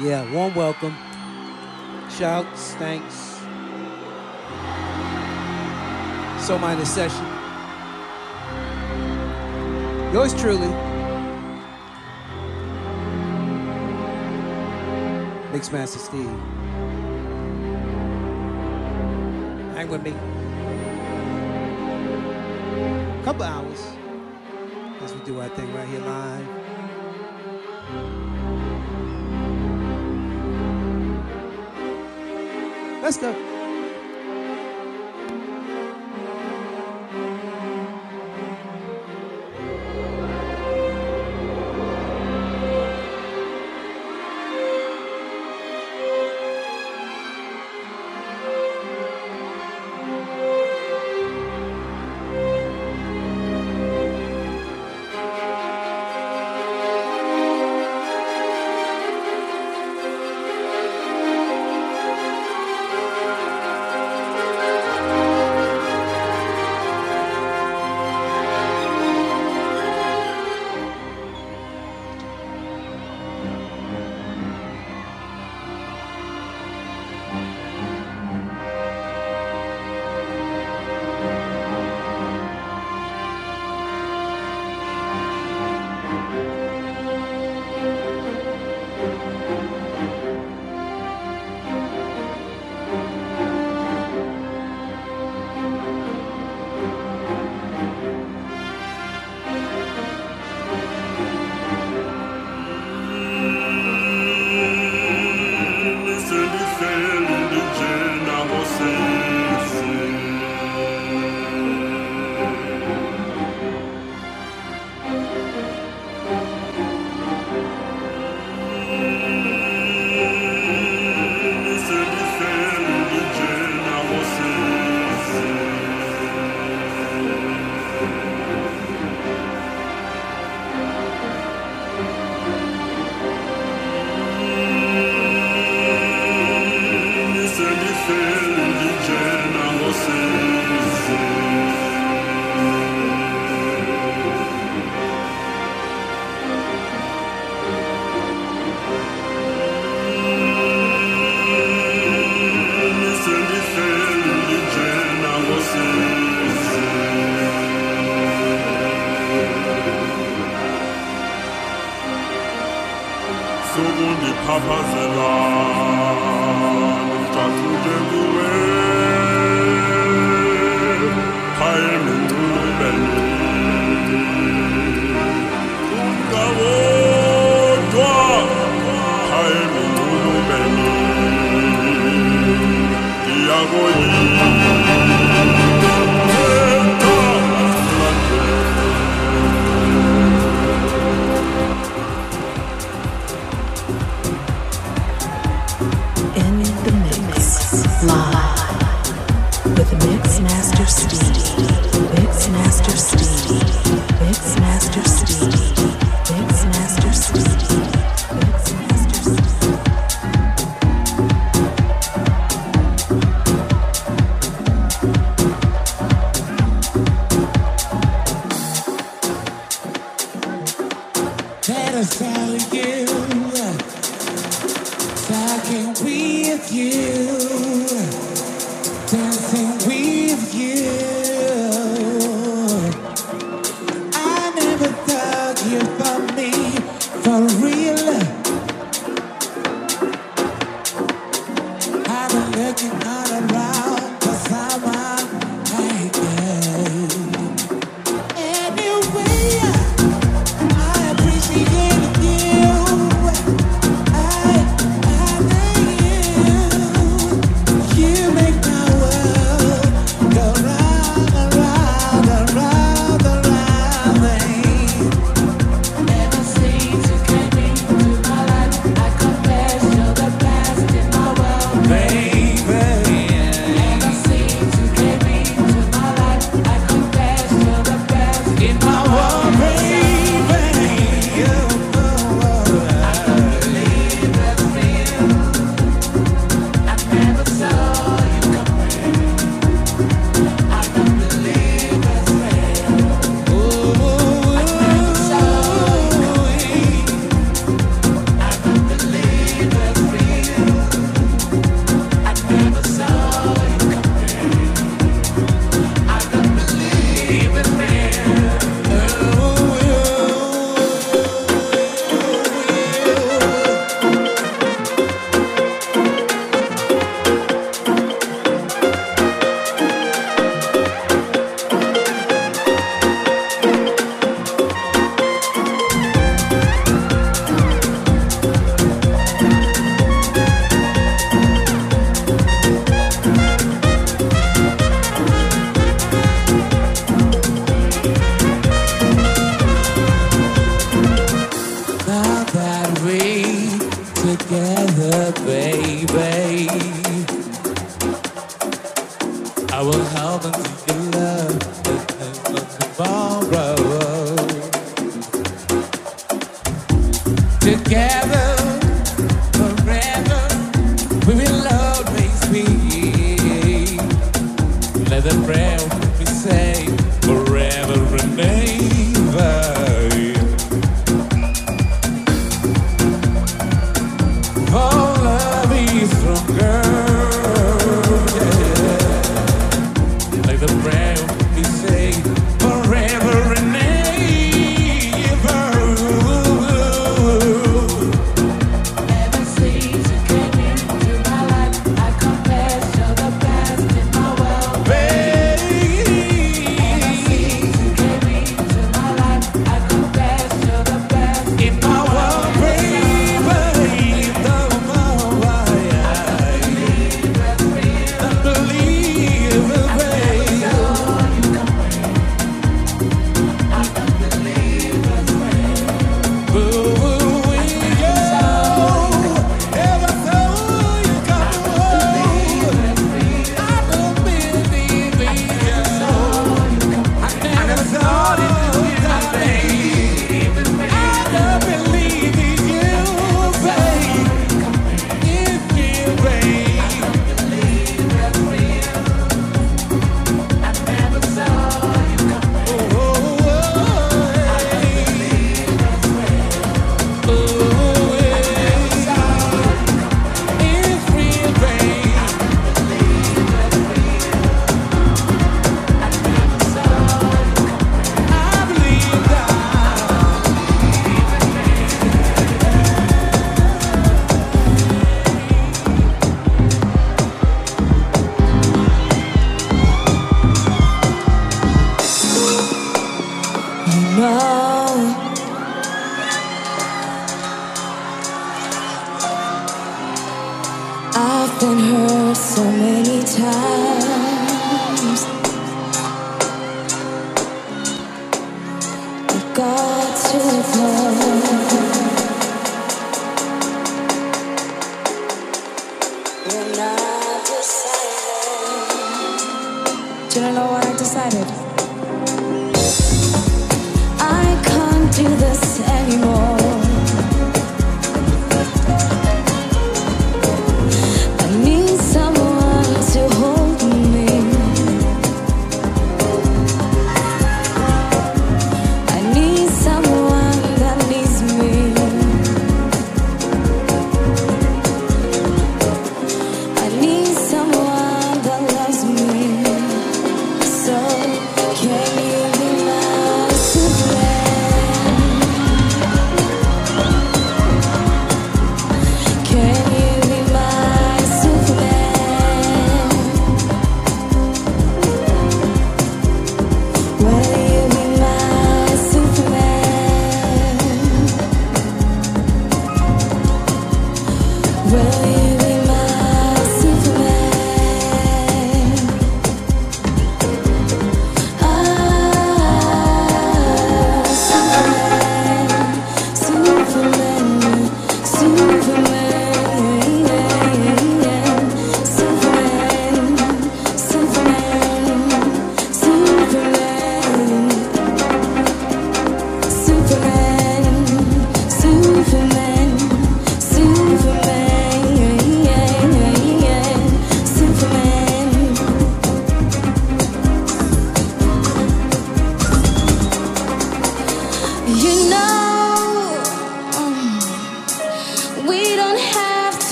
Yeah, warm welcome. Shouts, thanks. So minor session. Yours truly. Mixmaster Steve. Hang with me. Couple hours as we do our thing right here live. Let's go.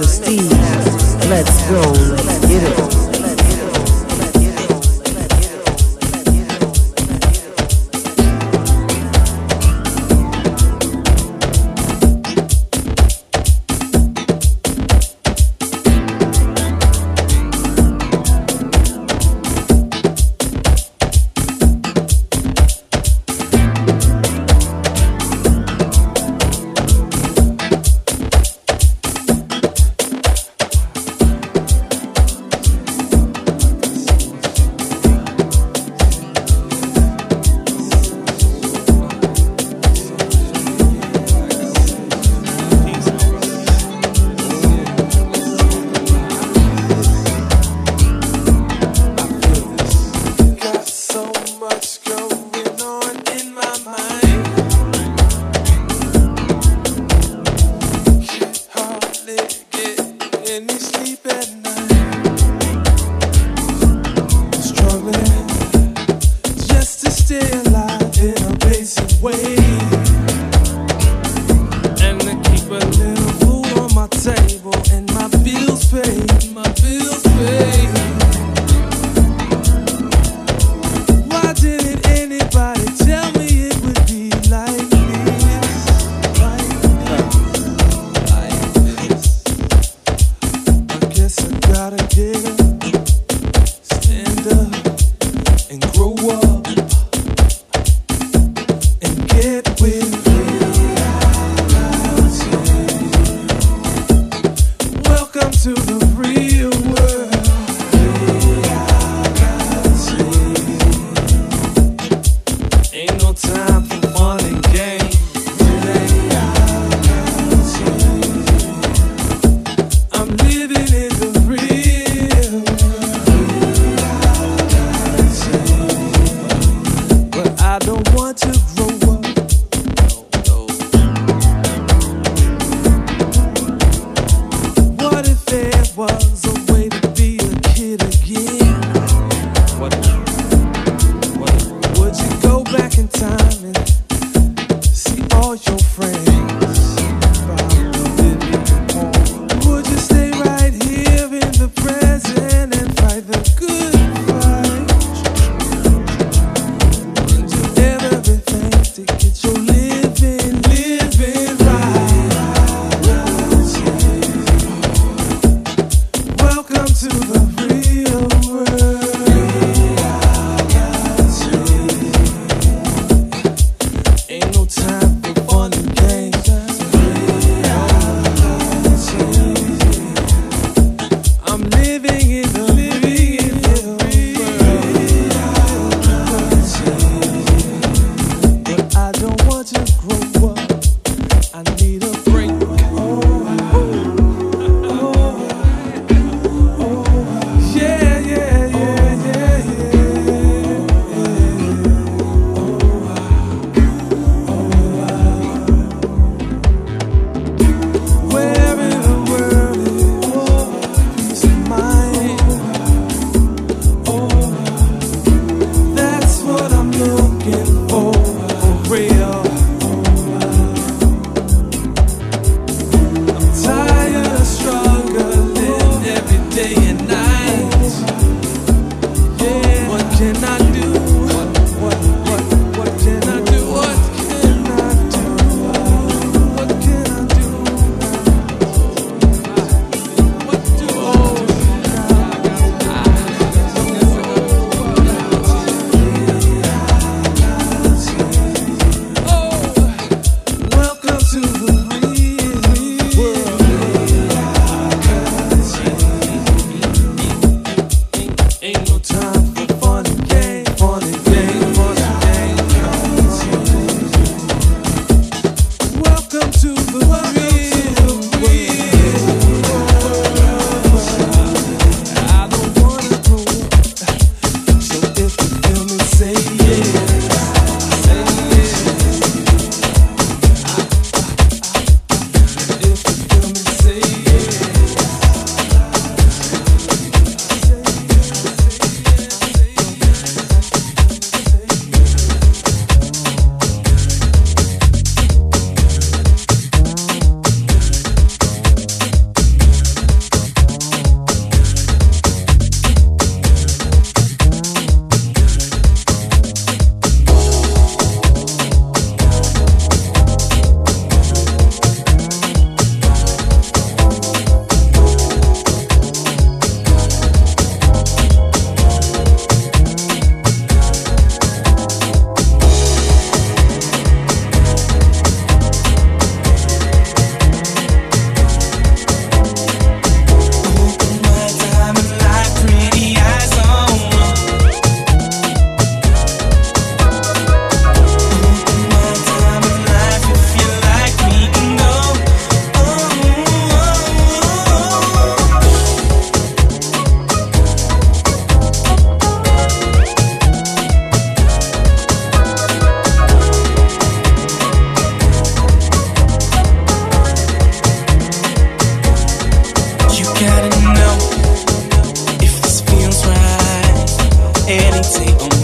Mix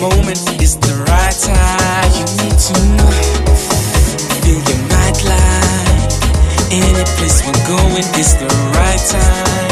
moment is the right time. You need to feel your nightlight. Any place we're going is the right time.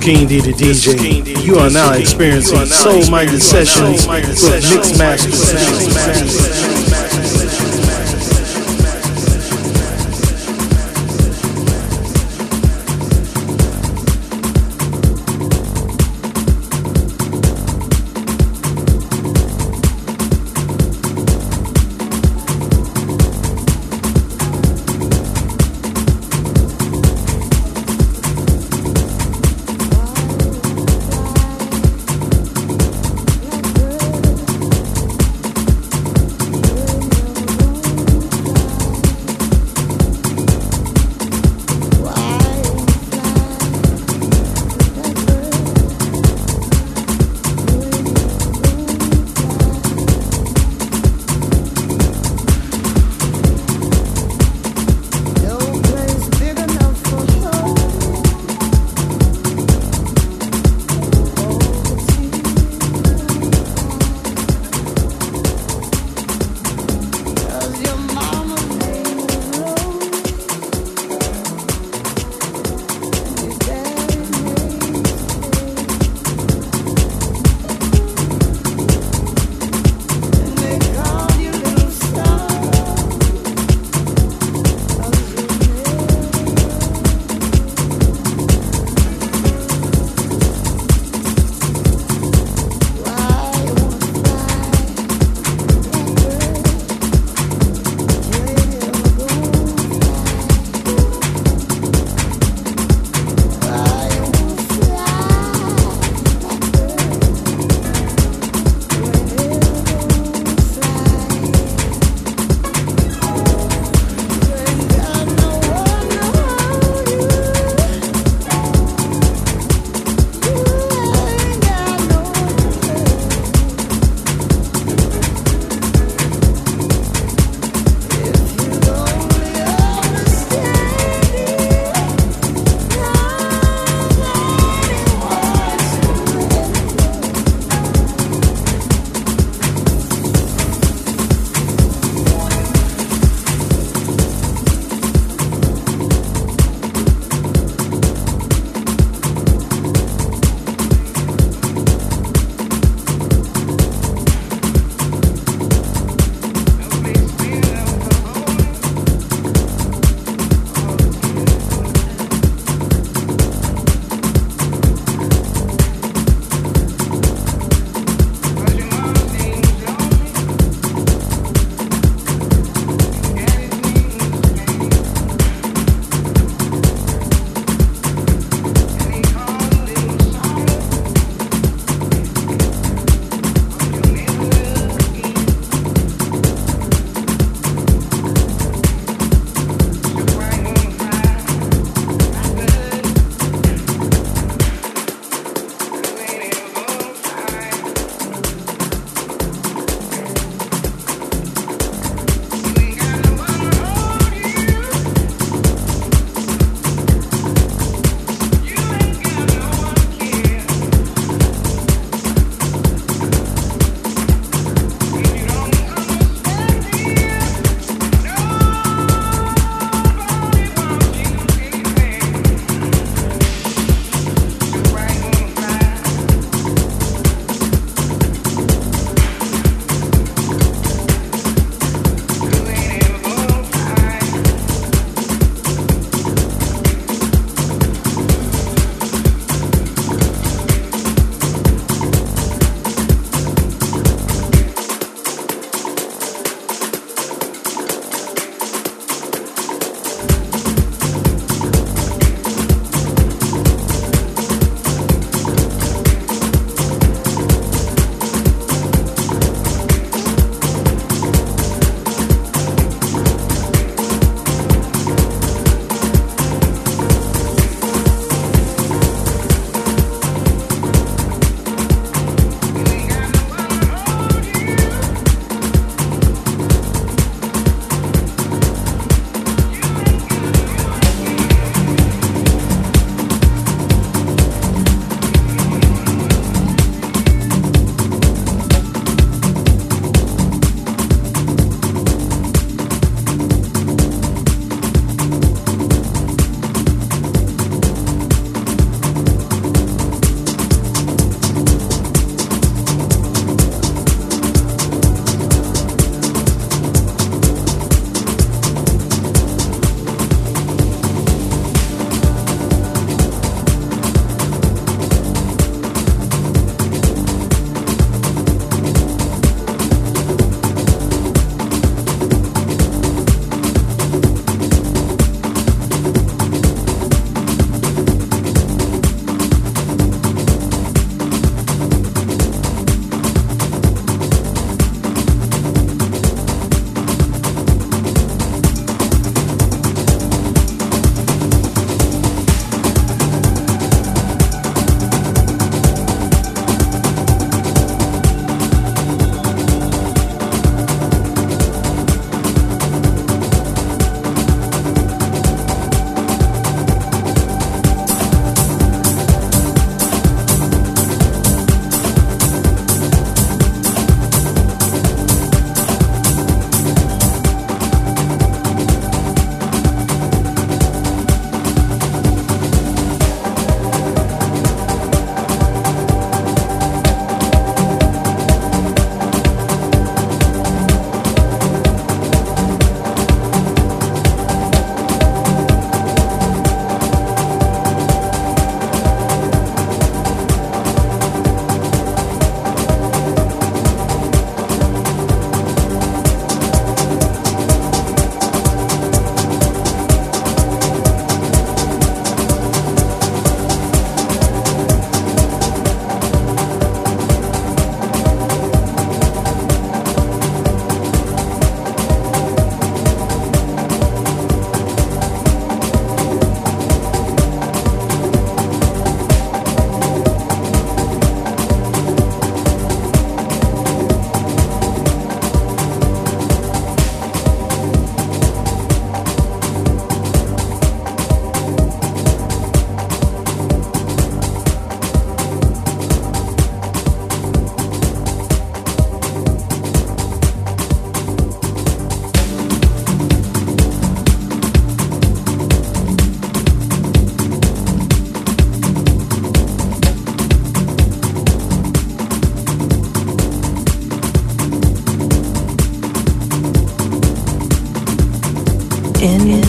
King D the DJ. You are now experiencing Soul Minded Sessions with Mix Master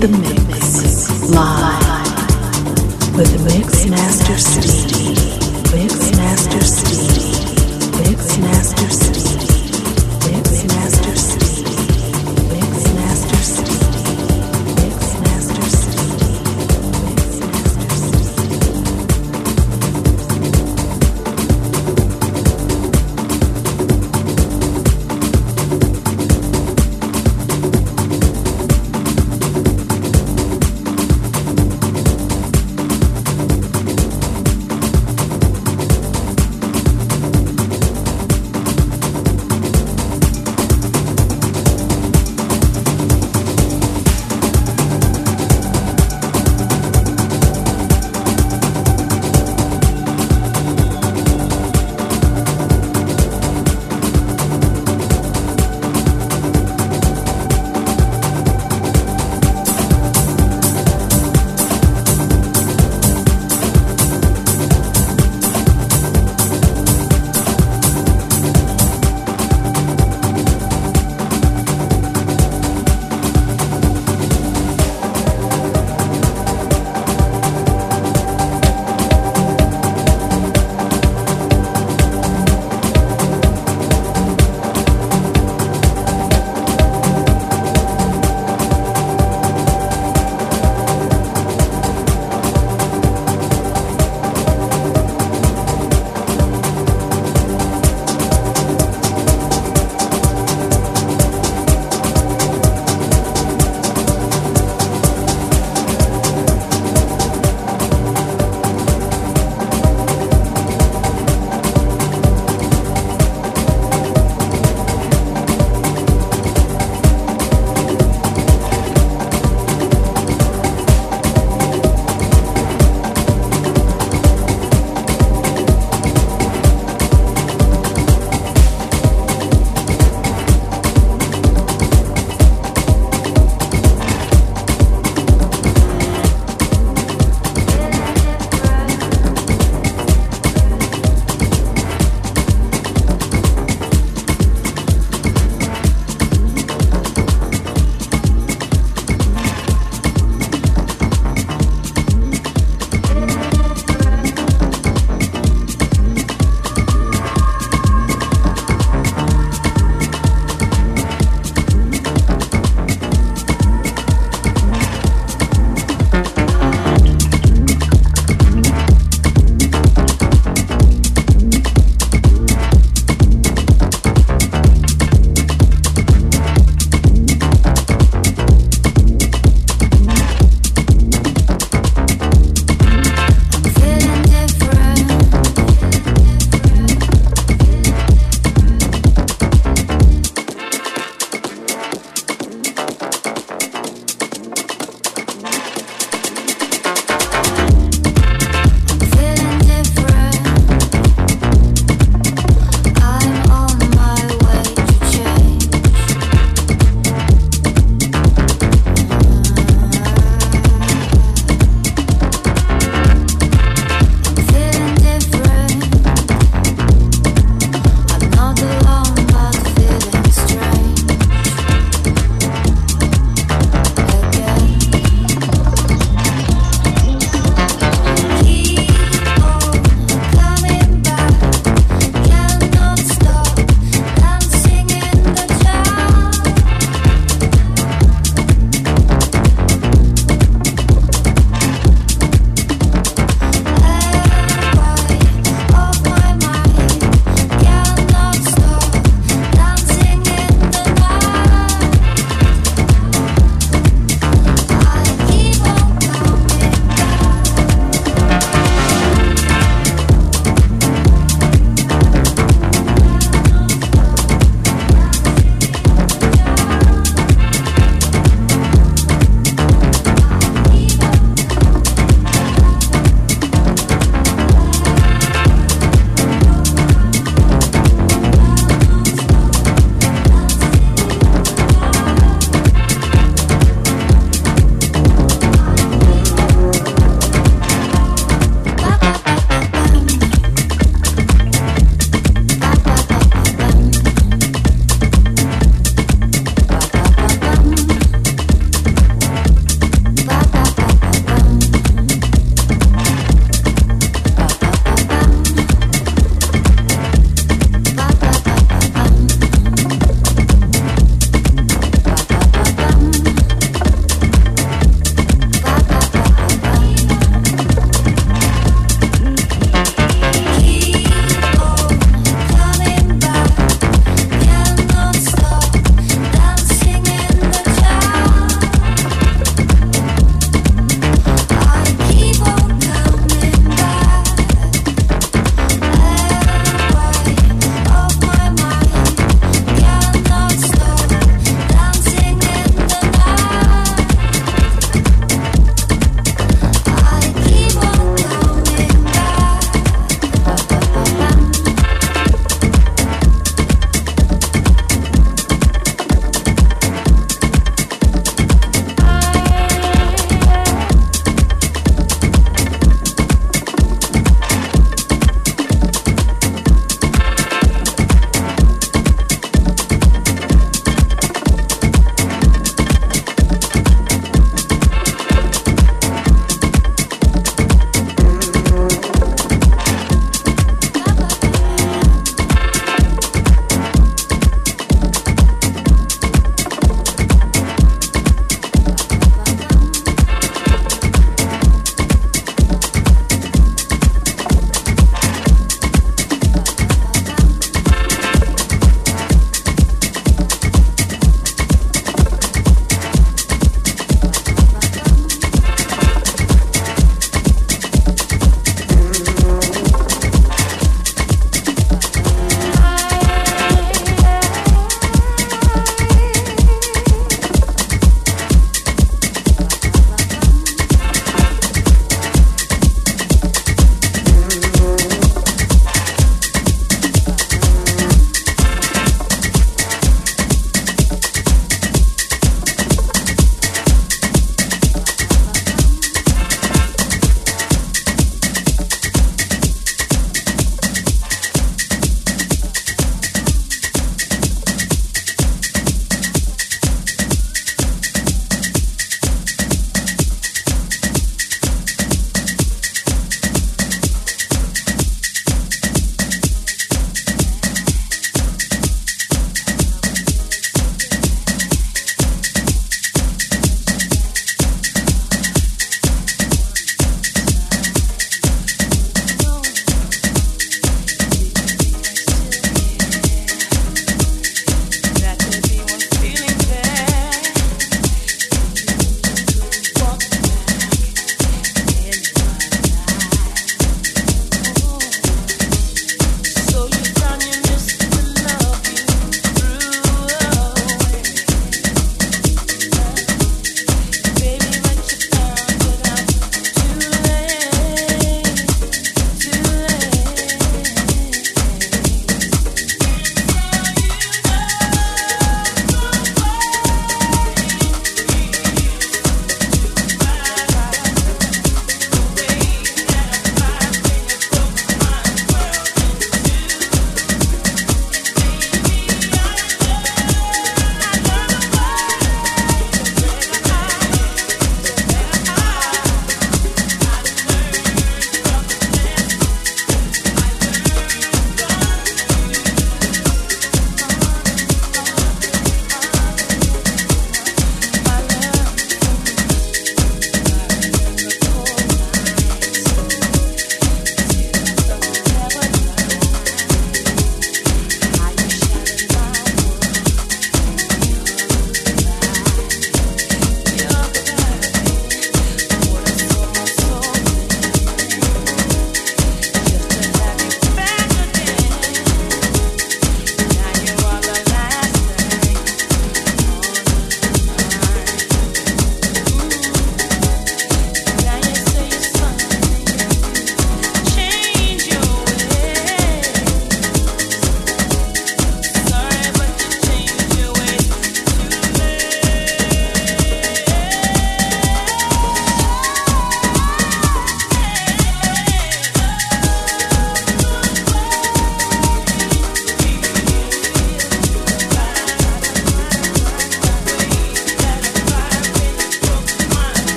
the mix, live with the Mix Master Steve.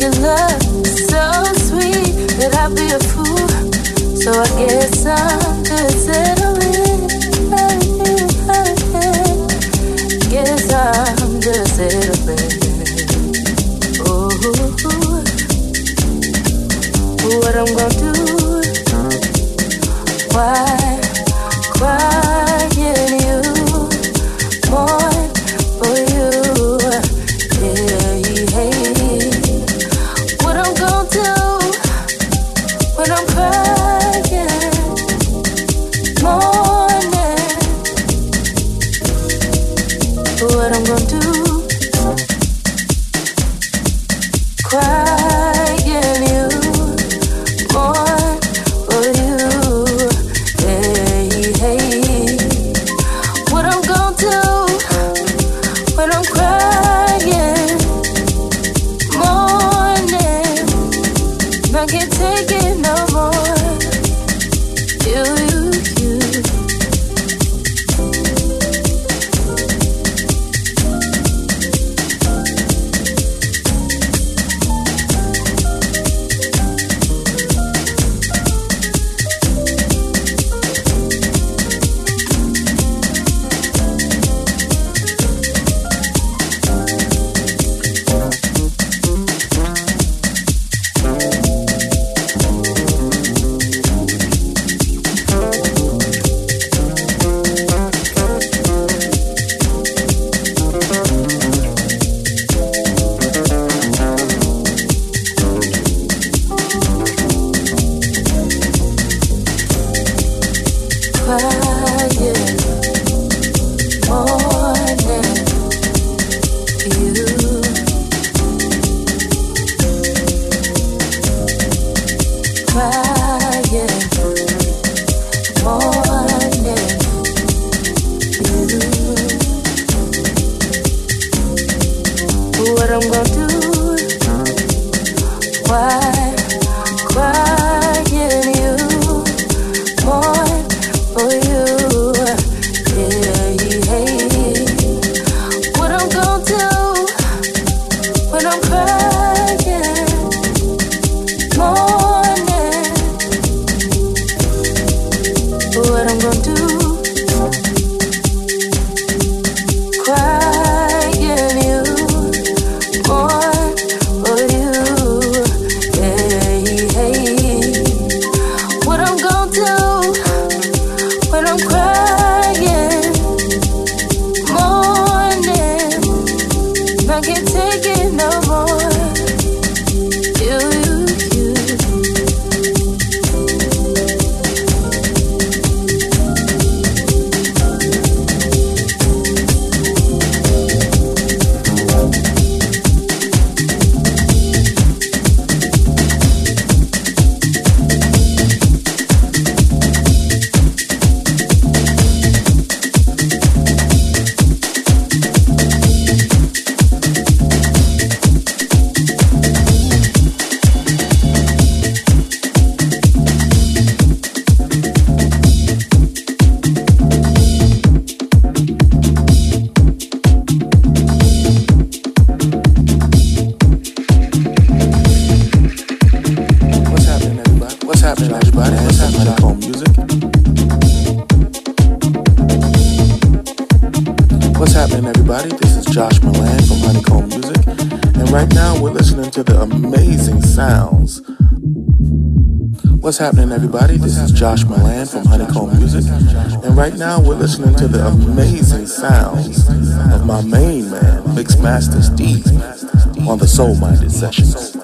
your love so sweet I be a fool. So I guess I'm just What's happening, everybody? This is Josh Milan from Honeycomb Music, and right now we're listening to the amazing sounds. What's happening, everybody? This is Josh Milan from Honeycomb Music, and right now we're listening to the amazing sounds of my main man, Mixmaster Steve, on the Soul Minded Sessions.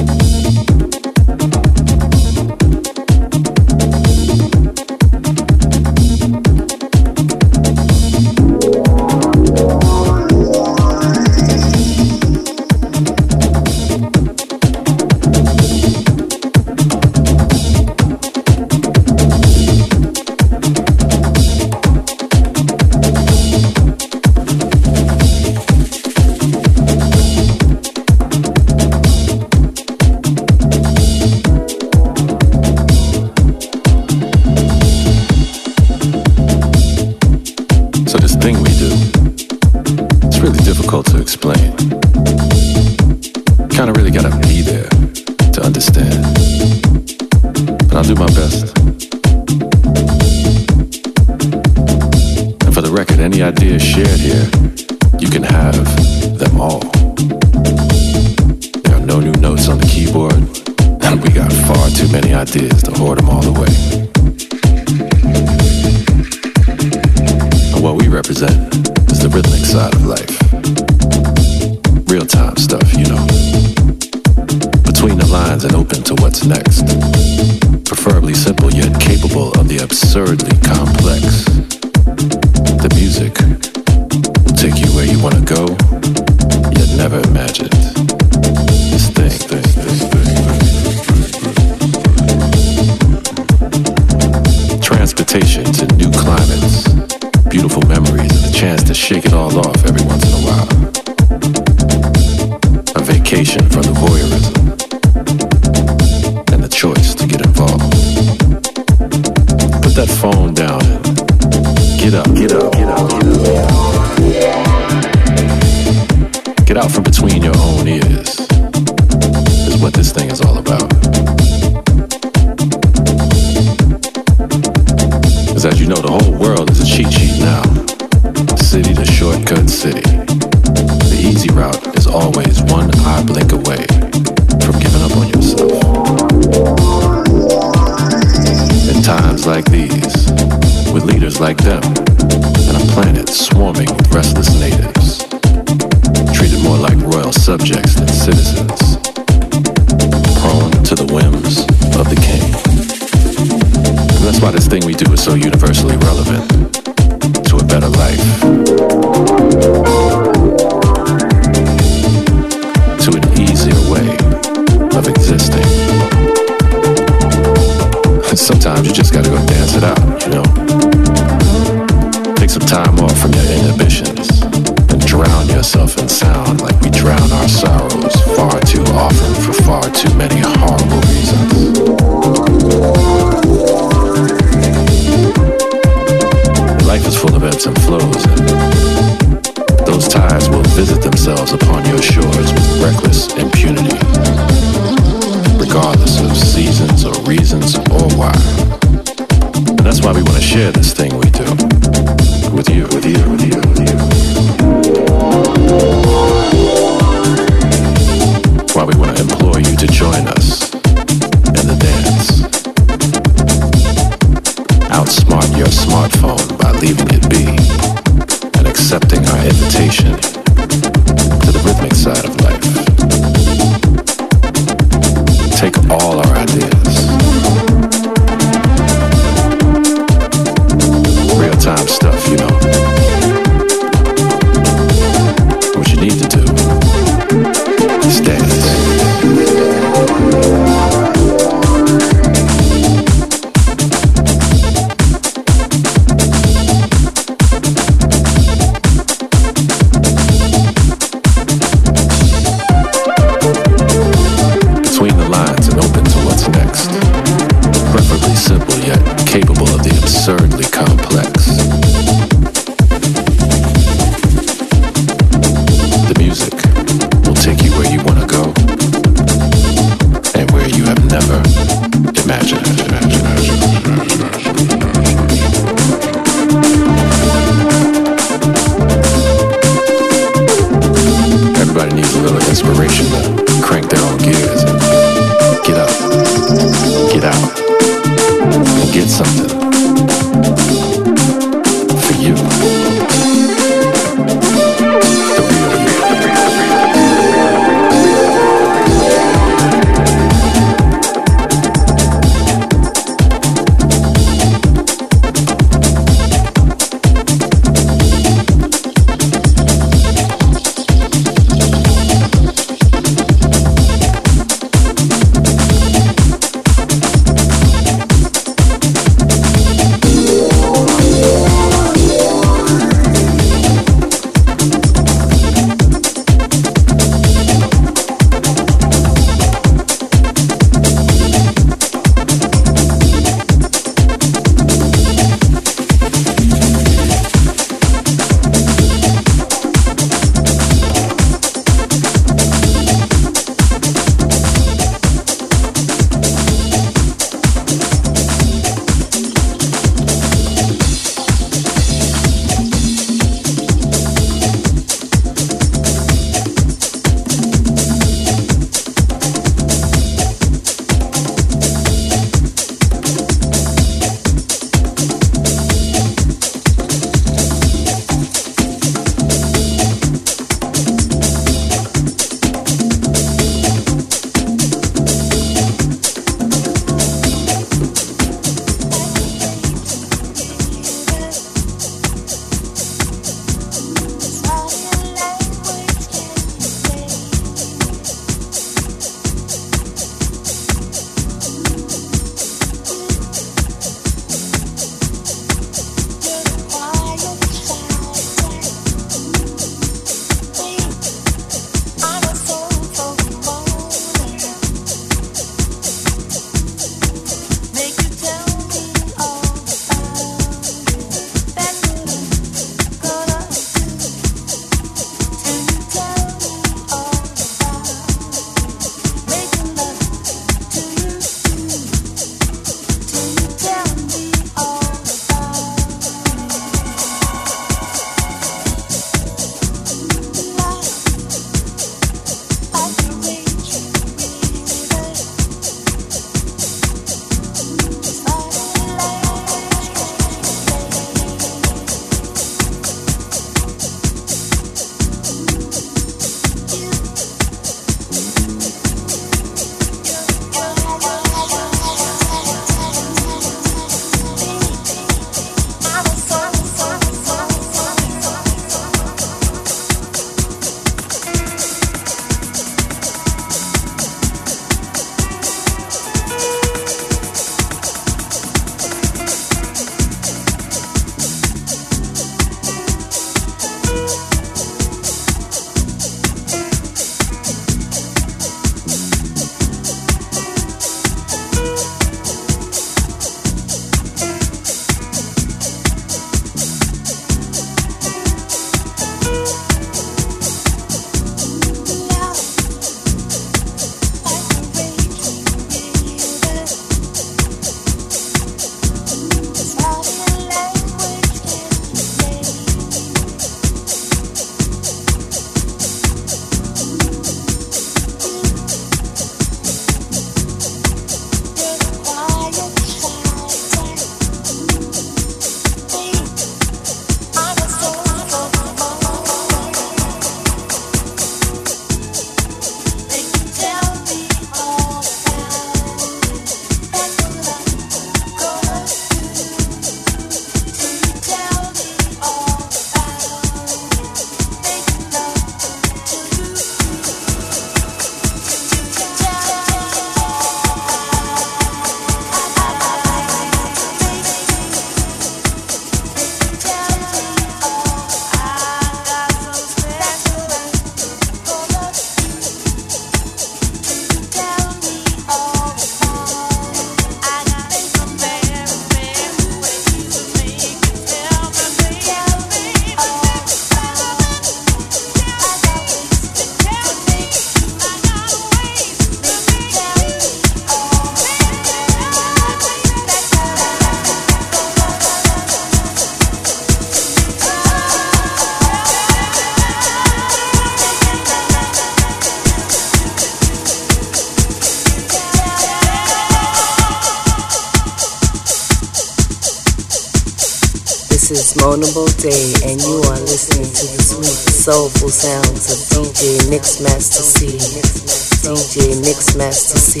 DJ Mixmaster C.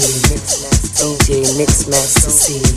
DJ Mixmaster C.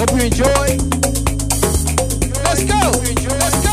Hope you enjoy. Let's go. Let's go.